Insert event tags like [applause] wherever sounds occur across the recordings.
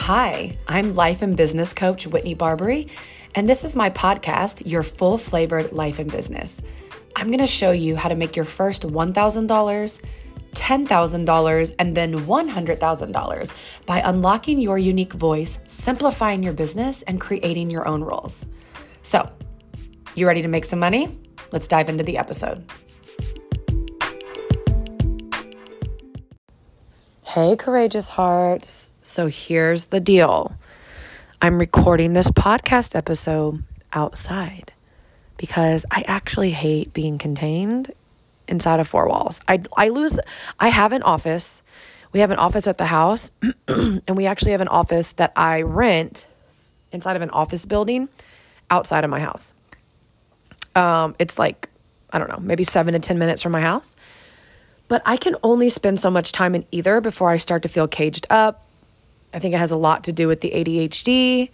Hi, I'm life and business coach Whitney Barbary, and this is my podcast, Your Full Flavored Life and Business. I'm going to show you how to make your first $1,000, $10,000, and then $100,000 by unlocking your unique voice, simplifying your business, and creating your own rules. So, you ready to make some money? Let's dive into the episode. Hey, courageous hearts. So here's the deal I'm recording this podcast episode outside because I actually hate being contained inside of four walls. I, I lose, I have an office. We have an office at the house, [clears throat] and we actually have an office that I rent inside of an office building outside of my house. Um, it's like, I don't know, maybe seven to 10 minutes from my house. But I can only spend so much time in either before I start to feel caged up, I think it has a lot to do with the ADHD,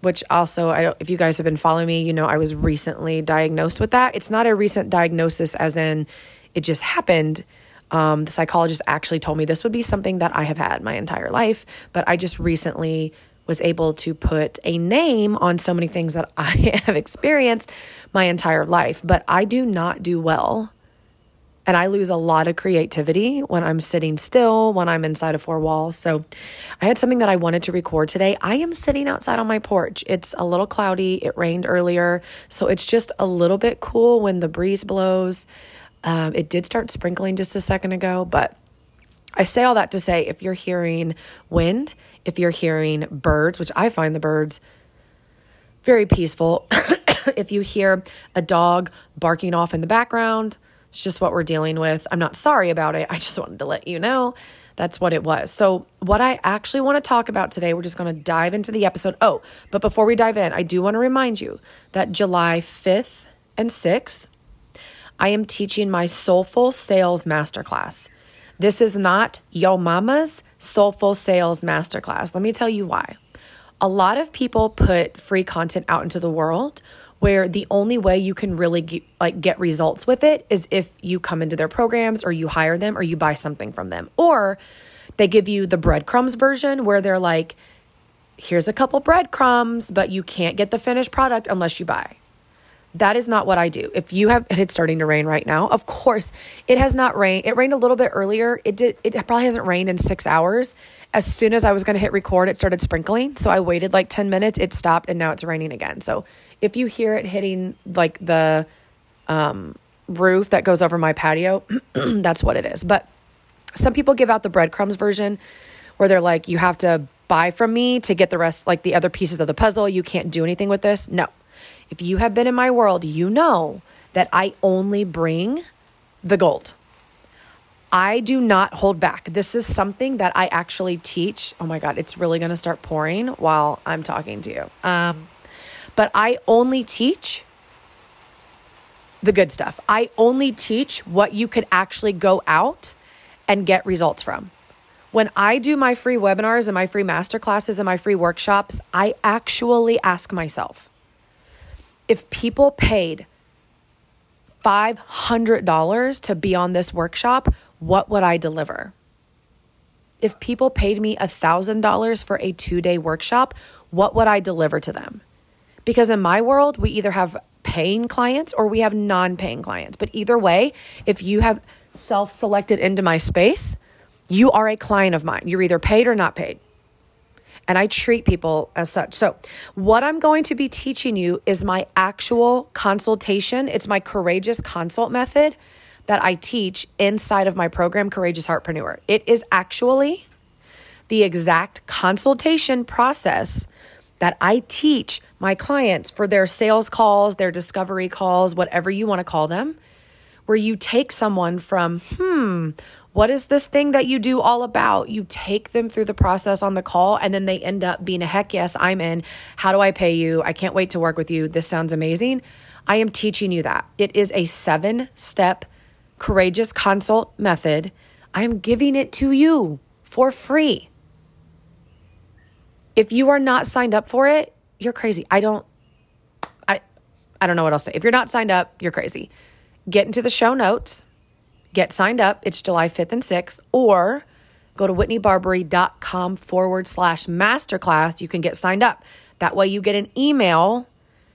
which also I don't if you guys have been following me, you know I was recently diagnosed with that. It's not a recent diagnosis as in it just happened. Um, the psychologist actually told me this would be something that I have had my entire life, but I just recently was able to put a name on so many things that [laughs] I have experienced my entire life. But I do not do well and I lose a lot of creativity when I'm sitting still, when I'm inside of four walls. So I had something that I wanted to record today. I am sitting outside on my porch. It's a little cloudy. It rained earlier. So it's just a little bit cool when the breeze blows. Um, it did start sprinkling just a second ago, but I say all that to say if you're hearing wind, if you're hearing birds, which I find the birds very peaceful, [coughs] if you hear a dog barking off in the background, it's just what we're dealing with. I'm not sorry about it. I just wanted to let you know that's what it was. So, what I actually want to talk about today, we're just going to dive into the episode. Oh, but before we dive in, I do want to remind you that July 5th and 6th, I am teaching my Soulful Sales Masterclass. This is not Yo Mama's Soulful Sales Masterclass. Let me tell you why. A lot of people put free content out into the world where the only way you can really get, like get results with it is if you come into their programs or you hire them or you buy something from them. Or they give you the breadcrumbs version where they're like here's a couple breadcrumbs but you can't get the finished product unless you buy that is not what I do. If you have, it's starting to rain right now. Of course, it has not rained. It rained a little bit earlier. It did. It probably hasn't rained in six hours. As soon as I was going to hit record, it started sprinkling. So I waited like ten minutes. It stopped, and now it's raining again. So if you hear it hitting like the um, roof that goes over my patio, [clears throat] that's what it is. But some people give out the breadcrumbs version where they're like, you have to buy from me to get the rest, like the other pieces of the puzzle. You can't do anything with this. No. If you have been in my world, you know that I only bring the gold. I do not hold back. This is something that I actually teach. Oh my God, it's really going to start pouring while I'm talking to you. Um, but I only teach the good stuff. I only teach what you could actually go out and get results from. When I do my free webinars and my free masterclasses and my free workshops, I actually ask myself if people paid $500 to be on this workshop, what would I deliver? If people paid me $1,000 for a two day workshop, what would I deliver to them? Because in my world, we either have paying clients or we have non paying clients. But either way, if you have self selected into my space, you are a client of mine. You're either paid or not paid. And I treat people as such. So, what I'm going to be teaching you is my actual consultation. It's my courageous consult method that I teach inside of my program, Courageous Heartpreneur. It is actually the exact consultation process that I teach my clients for their sales calls, their discovery calls, whatever you want to call them, where you take someone from, hmm, what is this thing that you do all about? You take them through the process on the call and then they end up being a heck yes, I'm in. How do I pay you? I can't wait to work with you. This sounds amazing. I am teaching you that. It is a seven step courageous consult method. I am giving it to you for free. If you are not signed up for it, you're crazy. I don't I I don't know what else to say. If you're not signed up, you're crazy. Get into the show notes, get signed up. It's July 5th and 6th or go to whitneybarbery.com forward slash masterclass. You can get signed up. That way you get an email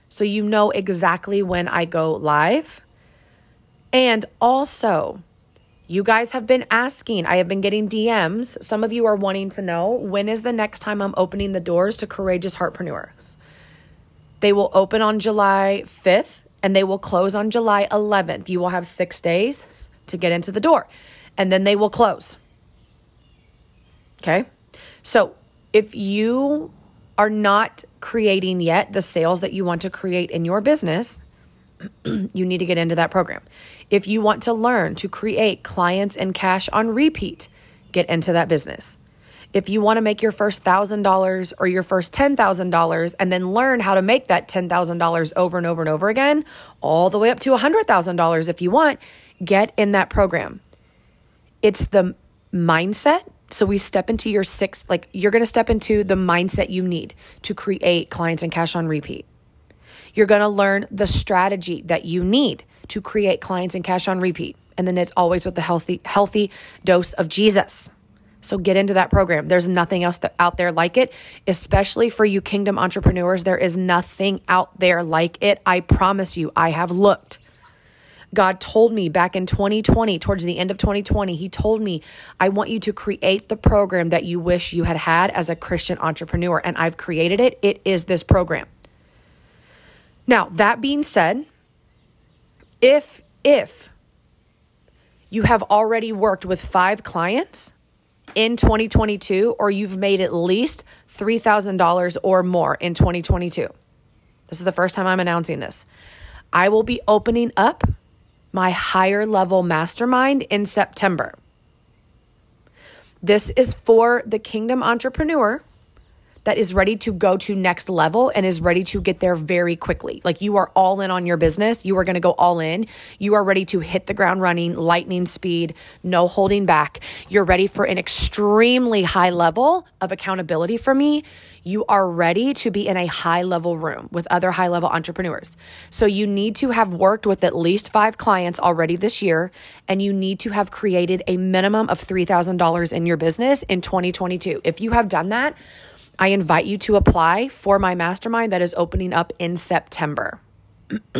so you know exactly when I go live. And also, you guys have been asking, I have been getting DMs. Some of you are wanting to know when is the next time I'm opening the doors to Courageous Heartpreneur? They will open on July 5th and they will close on July 11th. You will have six days to get into the door and then they will close. Okay. So if you are not creating yet the sales that you want to create in your business, [clears throat] you need to get into that program. If you want to learn to create clients and cash on repeat, get into that business. If you want to make your first $1,000 or your first $10,000 and then learn how to make that $10,000 over and over and over again, all the way up to a $100,000 if you want, get in that program. It's the mindset. So we step into your sixth, like you're going to step into the mindset you need to create clients and cash on repeat. You're going to learn the strategy that you need to create clients and cash on repeat. And then it's always with the healthy, healthy dose of Jesus. So get into that program. There's nothing else that, out there like it, especially for you kingdom entrepreneurs. There is nothing out there like it. I promise you, I have looked. God told me back in 2020, towards the end of 2020, He told me, I want you to create the program that you wish you had had as a Christian entrepreneur. And I've created it. It is this program. Now, that being said, if, if you have already worked with five clients in 2022, or you've made at least $3,000 or more in 2022, this is the first time I'm announcing this. I will be opening up my higher level mastermind in September. This is for the kingdom entrepreneur that is ready to go to next level and is ready to get there very quickly. Like you are all in on your business. You are going to go all in. You are ready to hit the ground running, lightning speed, no holding back. You're ready for an extremely high level of accountability for me. You are ready to be in a high level room with other high level entrepreneurs. So you need to have worked with at least five clients already this year, and you need to have created a minimum of $3,000 in your business in 2022. If you have done that, I invite you to apply for my mastermind that is opening up in September. [clears throat]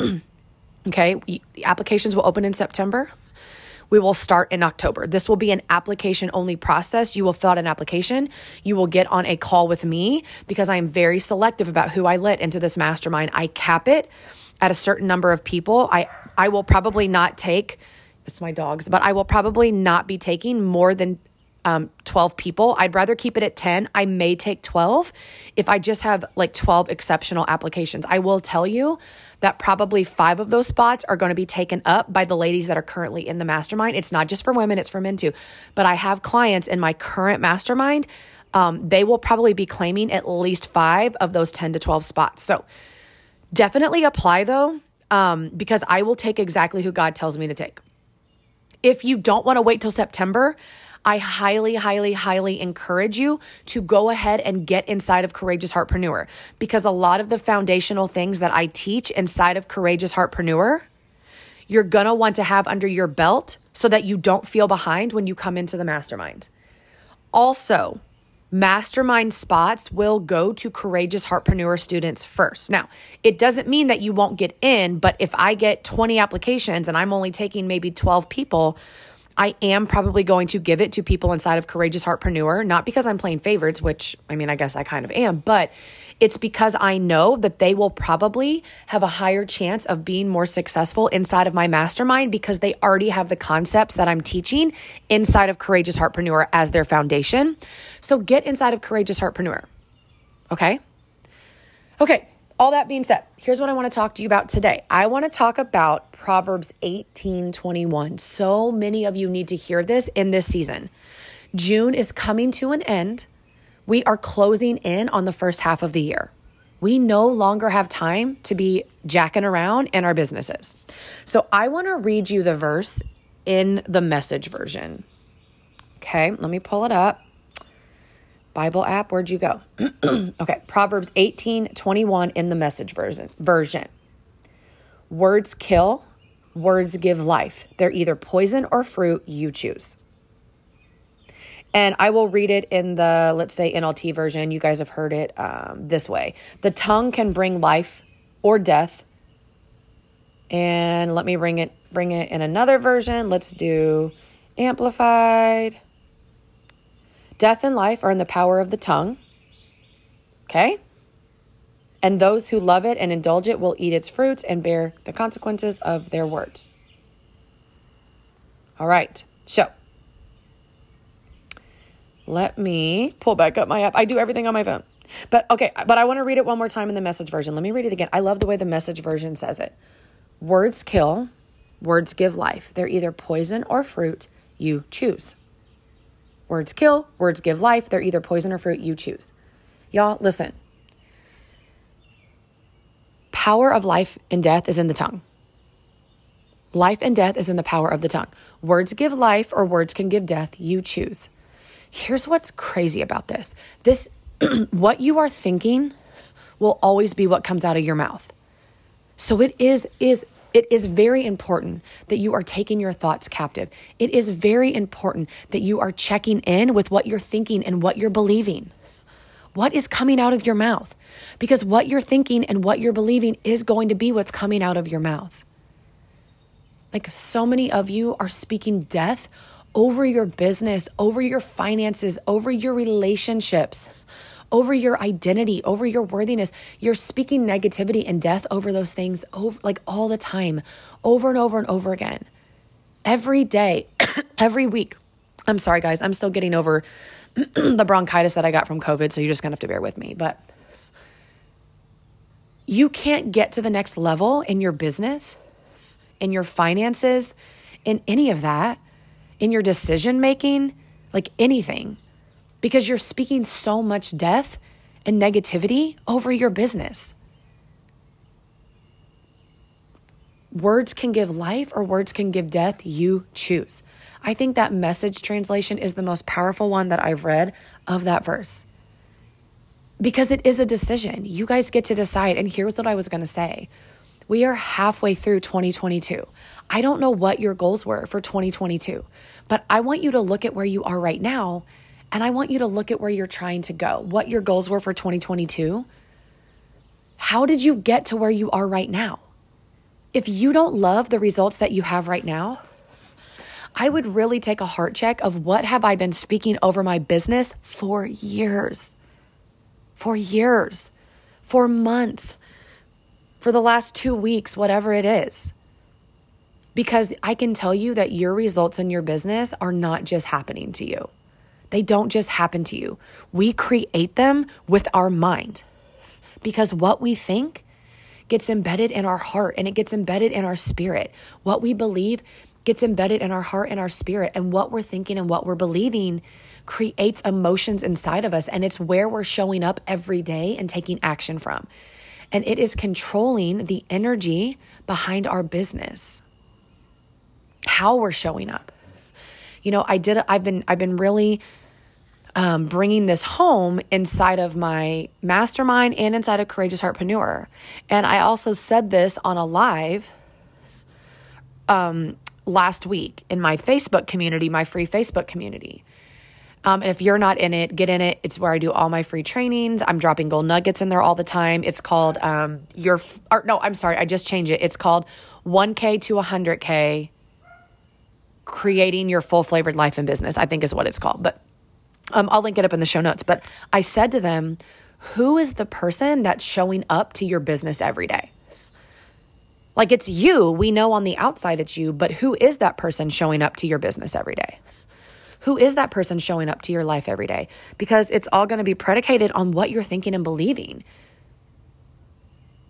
okay, the applications will open in September. We will start in October. This will be an application only process. You will fill out an application. You will get on a call with me because I am very selective about who I let into this mastermind. I cap it at a certain number of people. I I will probably not take it's my dogs, but I will probably not be taking more than um, 12 people. I'd rather keep it at 10. I may take 12 if I just have like 12 exceptional applications. I will tell you that probably five of those spots are going to be taken up by the ladies that are currently in the mastermind. It's not just for women, it's for men too. But I have clients in my current mastermind. Um, they will probably be claiming at least five of those 10 to 12 spots. So definitely apply though, um, because I will take exactly who God tells me to take. If you don't want to wait till September, I highly, highly, highly encourage you to go ahead and get inside of Courageous Heartpreneur because a lot of the foundational things that I teach inside of Courageous Heartpreneur, you're going to want to have under your belt so that you don't feel behind when you come into the mastermind. Also, mastermind spots will go to courageous heartpreneur students first. Now, it doesn't mean that you won't get in, but if I get 20 applications and I'm only taking maybe 12 people, I am probably going to give it to people inside of Courageous Heartpreneur, not because I'm playing favorites, which I mean, I guess I kind of am, but it's because I know that they will probably have a higher chance of being more successful inside of my mastermind because they already have the concepts that I'm teaching inside of Courageous Heartpreneur as their foundation. So get inside of Courageous Heartpreneur. Okay? Okay, all that being said, here's what I want to talk to you about today. I want to talk about Proverbs 18 21. So many of you need to hear this in this season. June is coming to an end. We are closing in on the first half of the year. We no longer have time to be jacking around in our businesses. So I want to read you the verse in the message version. Okay, let me pull it up. Bible app, where'd you go? [clears throat] okay, Proverbs 18 21 in the message version. version. Words kill, words give life. They're either poison or fruit, you choose. And I will read it in the, let's say, NLT version. You guys have heard it um, this way The tongue can bring life or death. And let me bring it bring it in another version. Let's do amplified. Death and life are in the power of the tongue. Okay? And those who love it and indulge it will eat its fruits and bear the consequences of their words. All right. So, let me pull back up my app. I do everything on my phone. But okay, but I want to read it one more time in the message version. Let me read it again. I love the way the message version says it. Words kill, words give life. They're either poison or fruit. You choose. Words kill, words give life. They're either poison or fruit. You choose. Y'all, listen. Power of life and death is in the tongue. Life and death is in the power of the tongue. Words give life or words can give death. You choose. Here's what's crazy about this. This [clears throat] what you are thinking will always be what comes out of your mouth. So it is is it is very important that you are taking your thoughts captive. It is very important that you are checking in with what you're thinking and what you're believing. What is coming out of your mouth? Because what you're thinking and what you're believing is going to be what's coming out of your mouth. Like so many of you are speaking death over your business, over your finances, over your relationships over your identity, over your worthiness. You're speaking negativity and death over those things over like all the time, over and over and over again. Every day, [coughs] every week. I'm sorry guys, I'm still getting over [coughs] the bronchitis that I got from COVID, so you're just going to have to bear with me, but you can't get to the next level in your business, in your finances, in any of that, in your decision making, like anything because you're speaking so much death and negativity over your business. Words can give life or words can give death. You choose. I think that message translation is the most powerful one that I've read of that verse because it is a decision. You guys get to decide. And here's what I was going to say we are halfway through 2022. I don't know what your goals were for 2022, but I want you to look at where you are right now and I want you to look at where you're trying to go, what your goals were for 2022. How did you get to where you are right now? If you don't love the results that you have right now, I would really take a heart check of what have I been speaking over my business for years. For years. For months. For the last 2 weeks, whatever it is. Because I can tell you that your results in your business are not just happening to you. They don't just happen to you. We create them with our mind because what we think gets embedded in our heart and it gets embedded in our spirit. What we believe gets embedded in our heart and our spirit. And what we're thinking and what we're believing creates emotions inside of us. And it's where we're showing up every day and taking action from. And it is controlling the energy behind our business, how we're showing up. You know, I did, I've been, I've been really um, bringing this home inside of my mastermind and inside of Courageous Heartpreneur. And I also said this on a live um, last week in my Facebook community, my free Facebook community. Um, and if you're not in it, get in it. It's where I do all my free trainings. I'm dropping gold nuggets in there all the time. It's called um, your, or no, I'm sorry, I just changed it. It's called 1K to 100K creating your full flavored life and business, I think is what it's called. But um, I'll link it up in the show notes. But I said to them, who is the person that's showing up to your business every day? Like it's you. We know on the outside it's you, but who is that person showing up to your business every day? Who is that person showing up to your life every day? Because it's all going to be predicated on what you're thinking and believing.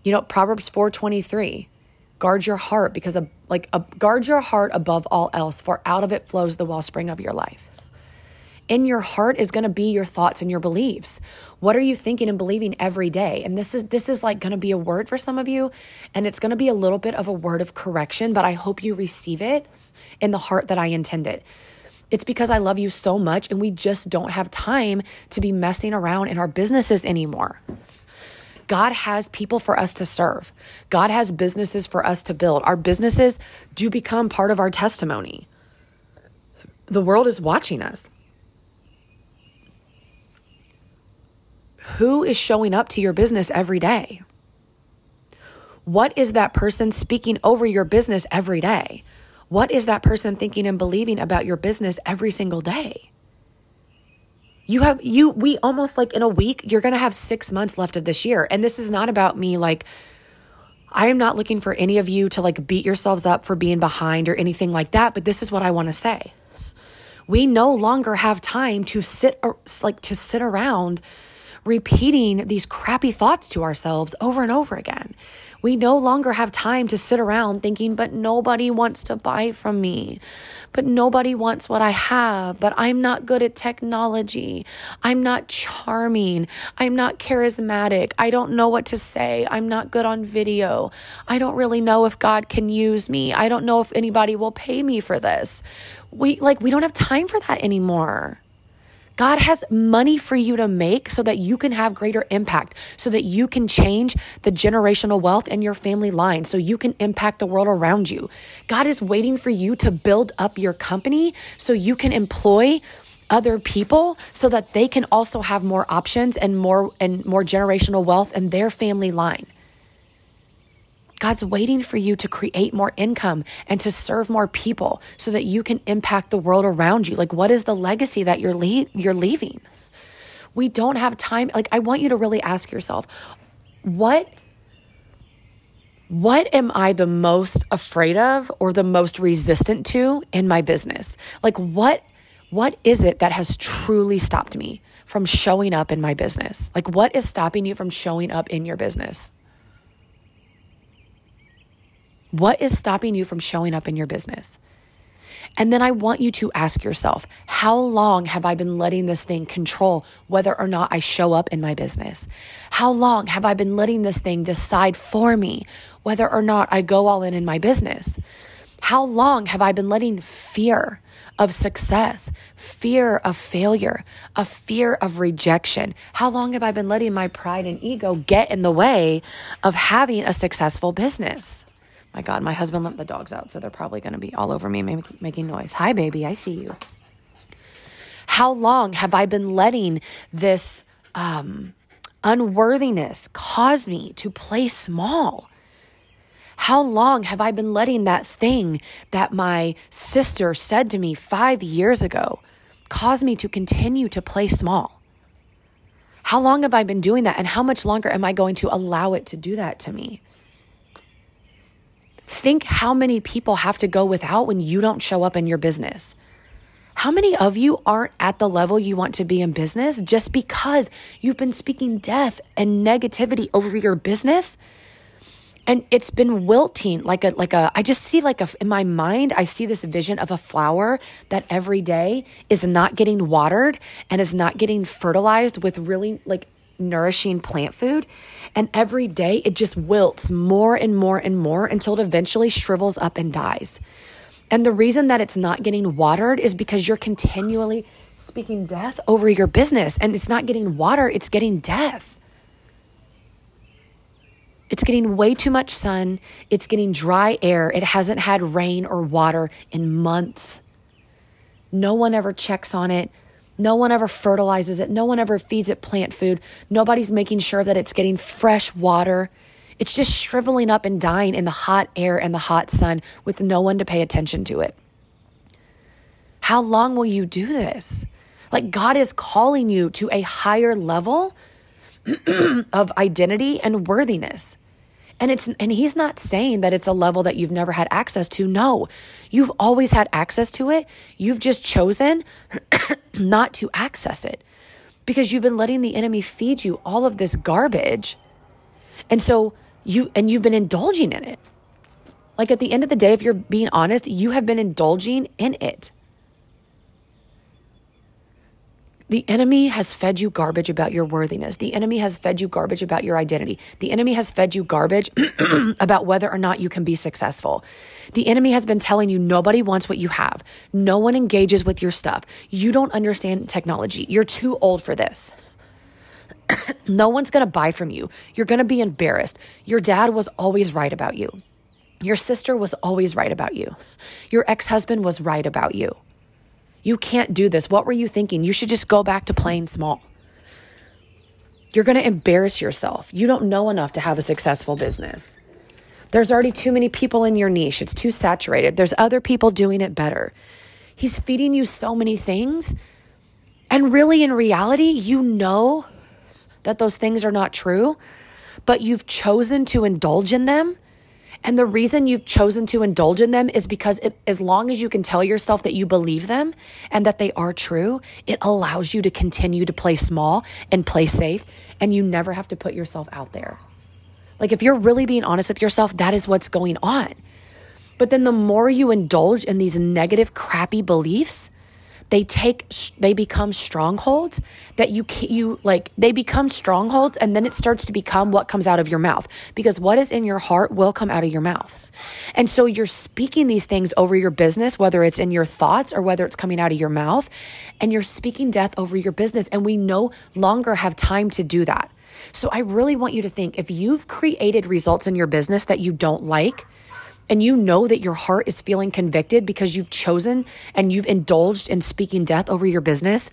You know, Proverbs 4:23, guard your heart because of, like a, guard your heart above all else, for out of it flows the wellspring of your life in your heart is going to be your thoughts and your beliefs. What are you thinking and believing every day? And this is this is like going to be a word for some of you and it's going to be a little bit of a word of correction, but I hope you receive it in the heart that I intended. It's because I love you so much and we just don't have time to be messing around in our businesses anymore. God has people for us to serve. God has businesses for us to build. Our businesses do become part of our testimony. The world is watching us. Who is showing up to your business every day? What is that person speaking over your business every day? What is that person thinking and believing about your business every single day? You have, you, we almost like in a week, you're going to have six months left of this year. And this is not about me like, I am not looking for any of you to like beat yourselves up for being behind or anything like that, but this is what I want to say. We no longer have time to sit like to sit around repeating these crappy thoughts to ourselves over and over again. We no longer have time to sit around thinking, but nobody wants to buy from me. But nobody wants what I have. But I'm not good at technology. I'm not charming. I'm not charismatic. I don't know what to say. I'm not good on video. I don't really know if God can use me. I don't know if anybody will pay me for this. We like, we don't have time for that anymore. God has money for you to make so that you can have greater impact, so that you can change the generational wealth in your family line, so you can impact the world around you. God is waiting for you to build up your company so you can employ other people so that they can also have more options and more and more generational wealth in their family line. God's waiting for you to create more income and to serve more people so that you can impact the world around you. Like, what is the legacy that you're, le- you're leaving? We don't have time. Like, I want you to really ask yourself, what what am I the most afraid of or the most resistant to in my business? Like what what is it that has truly stopped me from showing up in my business? Like what is stopping you from showing up in your business? What is stopping you from showing up in your business? And then I want you to ask yourself, how long have I been letting this thing control whether or not I show up in my business? How long have I been letting this thing decide for me whether or not I go all in in my business? How long have I been letting fear of success, fear of failure, a fear of rejection? How long have I been letting my pride and ego get in the way of having a successful business? My God, my husband let the dogs out, so they're probably going to be all over me making noise. Hi, baby, I see you. How long have I been letting this um, unworthiness cause me to play small? How long have I been letting that thing that my sister said to me five years ago cause me to continue to play small? How long have I been doing that? And how much longer am I going to allow it to do that to me? Think how many people have to go without when you don't show up in your business. How many of you aren't at the level you want to be in business just because you've been speaking death and negativity over your business? And it's been wilting like a like a I just see like a in my mind I see this vision of a flower that every day is not getting watered and is not getting fertilized with really like nourishing plant food. And every day it just wilts more and more and more until it eventually shrivels up and dies. And the reason that it's not getting watered is because you're continually speaking death over your business. And it's not getting water, it's getting death. It's getting way too much sun. It's getting dry air. It hasn't had rain or water in months. No one ever checks on it. No one ever fertilizes it. No one ever feeds it plant food. Nobody's making sure that it's getting fresh water. It's just shriveling up and dying in the hot air and the hot sun with no one to pay attention to it. How long will you do this? Like, God is calling you to a higher level [clears throat] of identity and worthiness. And it's and he's not saying that it's a level that you've never had access to. No. You've always had access to it. You've just chosen [coughs] not to access it because you've been letting the enemy feed you all of this garbage. And so you and you've been indulging in it. Like at the end of the day if you're being honest, you have been indulging in it. The enemy has fed you garbage about your worthiness. The enemy has fed you garbage about your identity. The enemy has fed you garbage [clears throat] about whether or not you can be successful. The enemy has been telling you nobody wants what you have. No one engages with your stuff. You don't understand technology. You're too old for this. [clears throat] no one's going to buy from you. You're going to be embarrassed. Your dad was always right about you. Your sister was always right about you. Your ex husband was right about you. You can't do this. What were you thinking? You should just go back to playing small. You're going to embarrass yourself. You don't know enough to have a successful business. There's already too many people in your niche. It's too saturated. There's other people doing it better. He's feeding you so many things. And really, in reality, you know that those things are not true, but you've chosen to indulge in them and the reason you've chosen to indulge in them is because it, as long as you can tell yourself that you believe them and that they are true, it allows you to continue to play small and play safe, and you never have to put yourself out there. Like, if you're really being honest with yourself, that is what's going on. But then the more you indulge in these negative, crappy beliefs, they take they become strongholds that you you like they become strongholds and then it starts to become what comes out of your mouth. Because what is in your heart will come out of your mouth. And so you're speaking these things over your business whether it's in your thoughts or whether it's coming out of your mouth and you're speaking death over your business. And we no longer have time to do that. So I really want you to think if you've created results in your business that you don't like and you know that your heart is feeling convicted because you've chosen and you've indulged in speaking death over your business,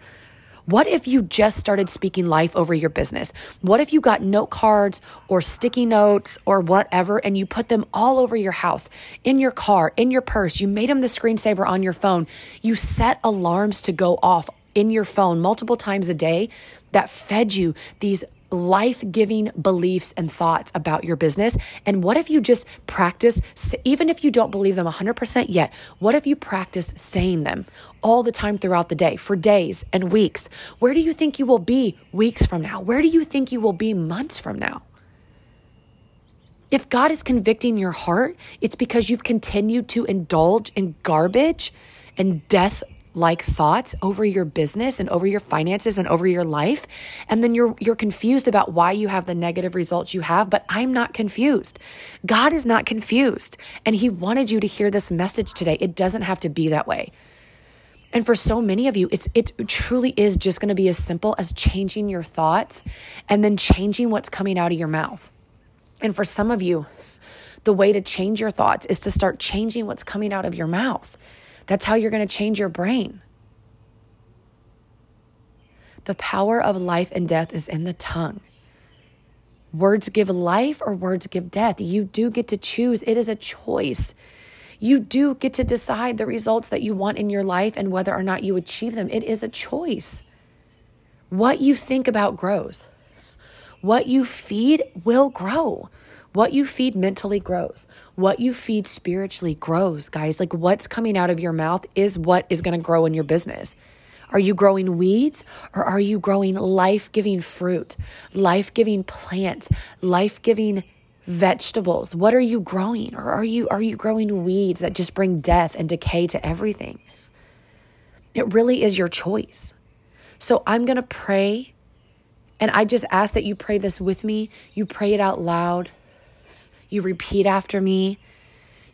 what if you just started speaking life over your business? What if you got note cards or sticky notes or whatever and you put them all over your house, in your car, in your purse? You made them the screensaver on your phone. You set alarms to go off in your phone multiple times a day that fed you these life giving beliefs and thoughts about your business? And what if you just practice, even if you don't believe them 100% yet, what if you practice saying them all the time throughout the day for days and weeks? Where do you think you will be weeks from now? Where do you think you will be months from now? If God is convicting your heart, it's because you've continued to indulge in garbage and death like thoughts over your business and over your finances and over your life and then you're you're confused about why you have the negative results you have but I'm not confused. God is not confused and he wanted you to hear this message today. It doesn't have to be that way. And for so many of you it's it truly is just going to be as simple as changing your thoughts and then changing what's coming out of your mouth. And for some of you the way to change your thoughts is to start changing what's coming out of your mouth. That's how you're going to change your brain. The power of life and death is in the tongue. Words give life or words give death. You do get to choose, it is a choice. You do get to decide the results that you want in your life and whether or not you achieve them. It is a choice. What you think about grows. What you feed will grow. What you feed mentally grows. What you feed spiritually grows, guys. Like what's coming out of your mouth is what is going to grow in your business. Are you growing weeds or are you growing life giving fruit, life giving plants, life giving vegetables? What are you growing? Or are you, are you growing weeds that just bring death and decay to everything? It really is your choice. So I'm going to pray. And I just ask that you pray this with me. You pray it out loud. You repeat after me.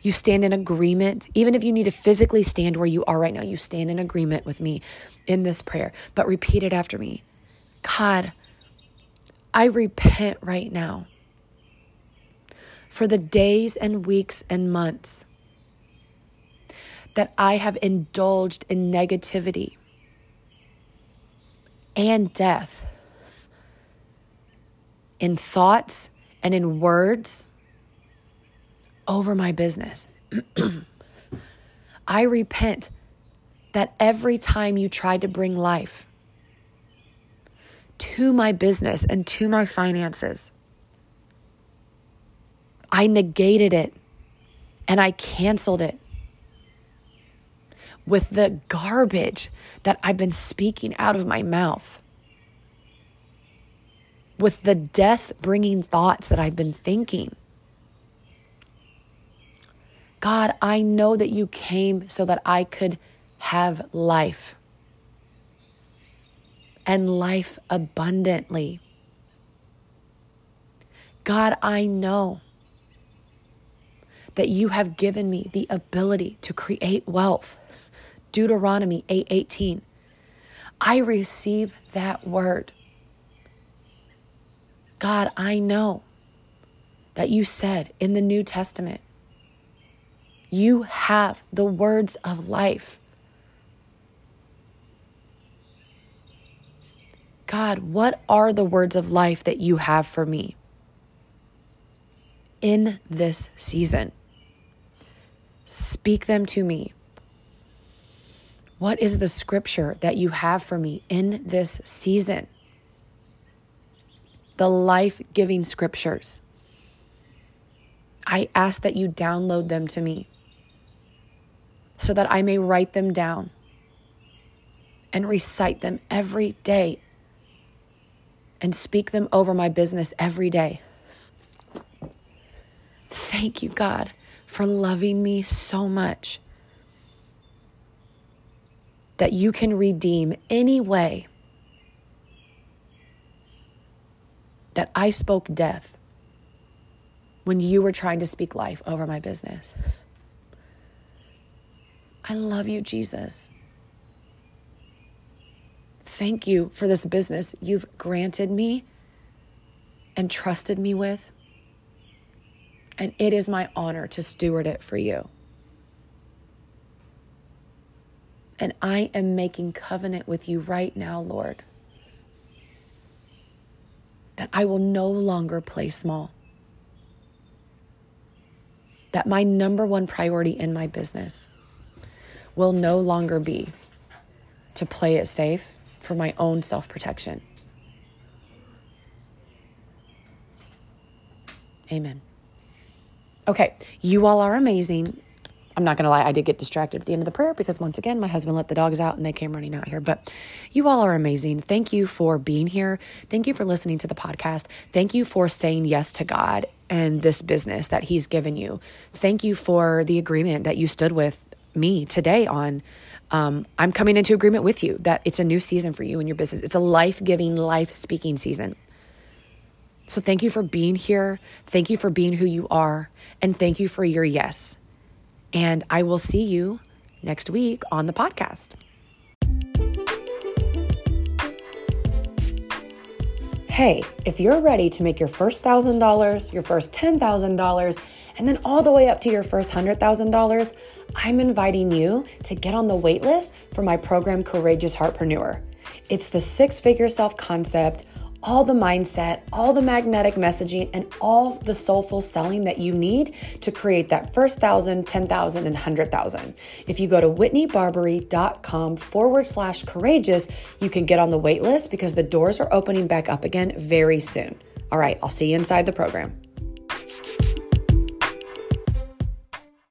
You stand in agreement. Even if you need to physically stand where you are right now, you stand in agreement with me in this prayer. But repeat it after me God, I repent right now for the days and weeks and months that I have indulged in negativity and death in thoughts and in words over my business. [clears throat] I repent that every time you tried to bring life to my business and to my finances, I negated it and I canceled it with the garbage that I've been speaking out of my mouth, with the death bringing thoughts that I've been thinking. God, I know that you came so that I could have life and life abundantly. God, I know that you have given me the ability to create wealth. Deuteronomy 8:18. 8, I receive that word. God, I know that you said in the New Testament you have the words of life. God, what are the words of life that you have for me in this season? Speak them to me. What is the scripture that you have for me in this season? The life giving scriptures. I ask that you download them to me so that I may write them down and recite them every day and speak them over my business every day. Thank you, God, for loving me so much that you can redeem any way that I spoke death when you were trying to speak life over my business. I love you, Jesus. Thank you for this business you've granted me and trusted me with. And it is my honor to steward it for you. And I am making covenant with you right now, Lord, that I will no longer play small. That my number one priority in my business will no longer be to play it safe for my own self protection. Amen. Okay, you all are amazing. I'm not going to lie, I did get distracted at the end of the prayer because once again, my husband let the dogs out and they came running out here. But you all are amazing. Thank you for being here. Thank you for listening to the podcast. Thank you for saying yes to God and this business that He's given you. Thank you for the agreement that you stood with me today on. Um, I'm coming into agreement with you that it's a new season for you and your business. It's a life giving, life speaking season. So thank you for being here. Thank you for being who you are. And thank you for your yes. And I will see you next week on the podcast. Hey, if you're ready to make your first $1,000, your first $10,000, and then all the way up to your first $100,000, I'm inviting you to get on the waitlist for my program, Courageous Heartpreneur. It's the six figure self concept all the mindset, all the magnetic messaging, and all the soulful selling that you need to create that first thousand, ten thousand, and hundred thousand. If you go to whitneybarberry.com forward slash courageous, you can get on the waitlist because the doors are opening back up again very soon. All right, I'll see you inside the program.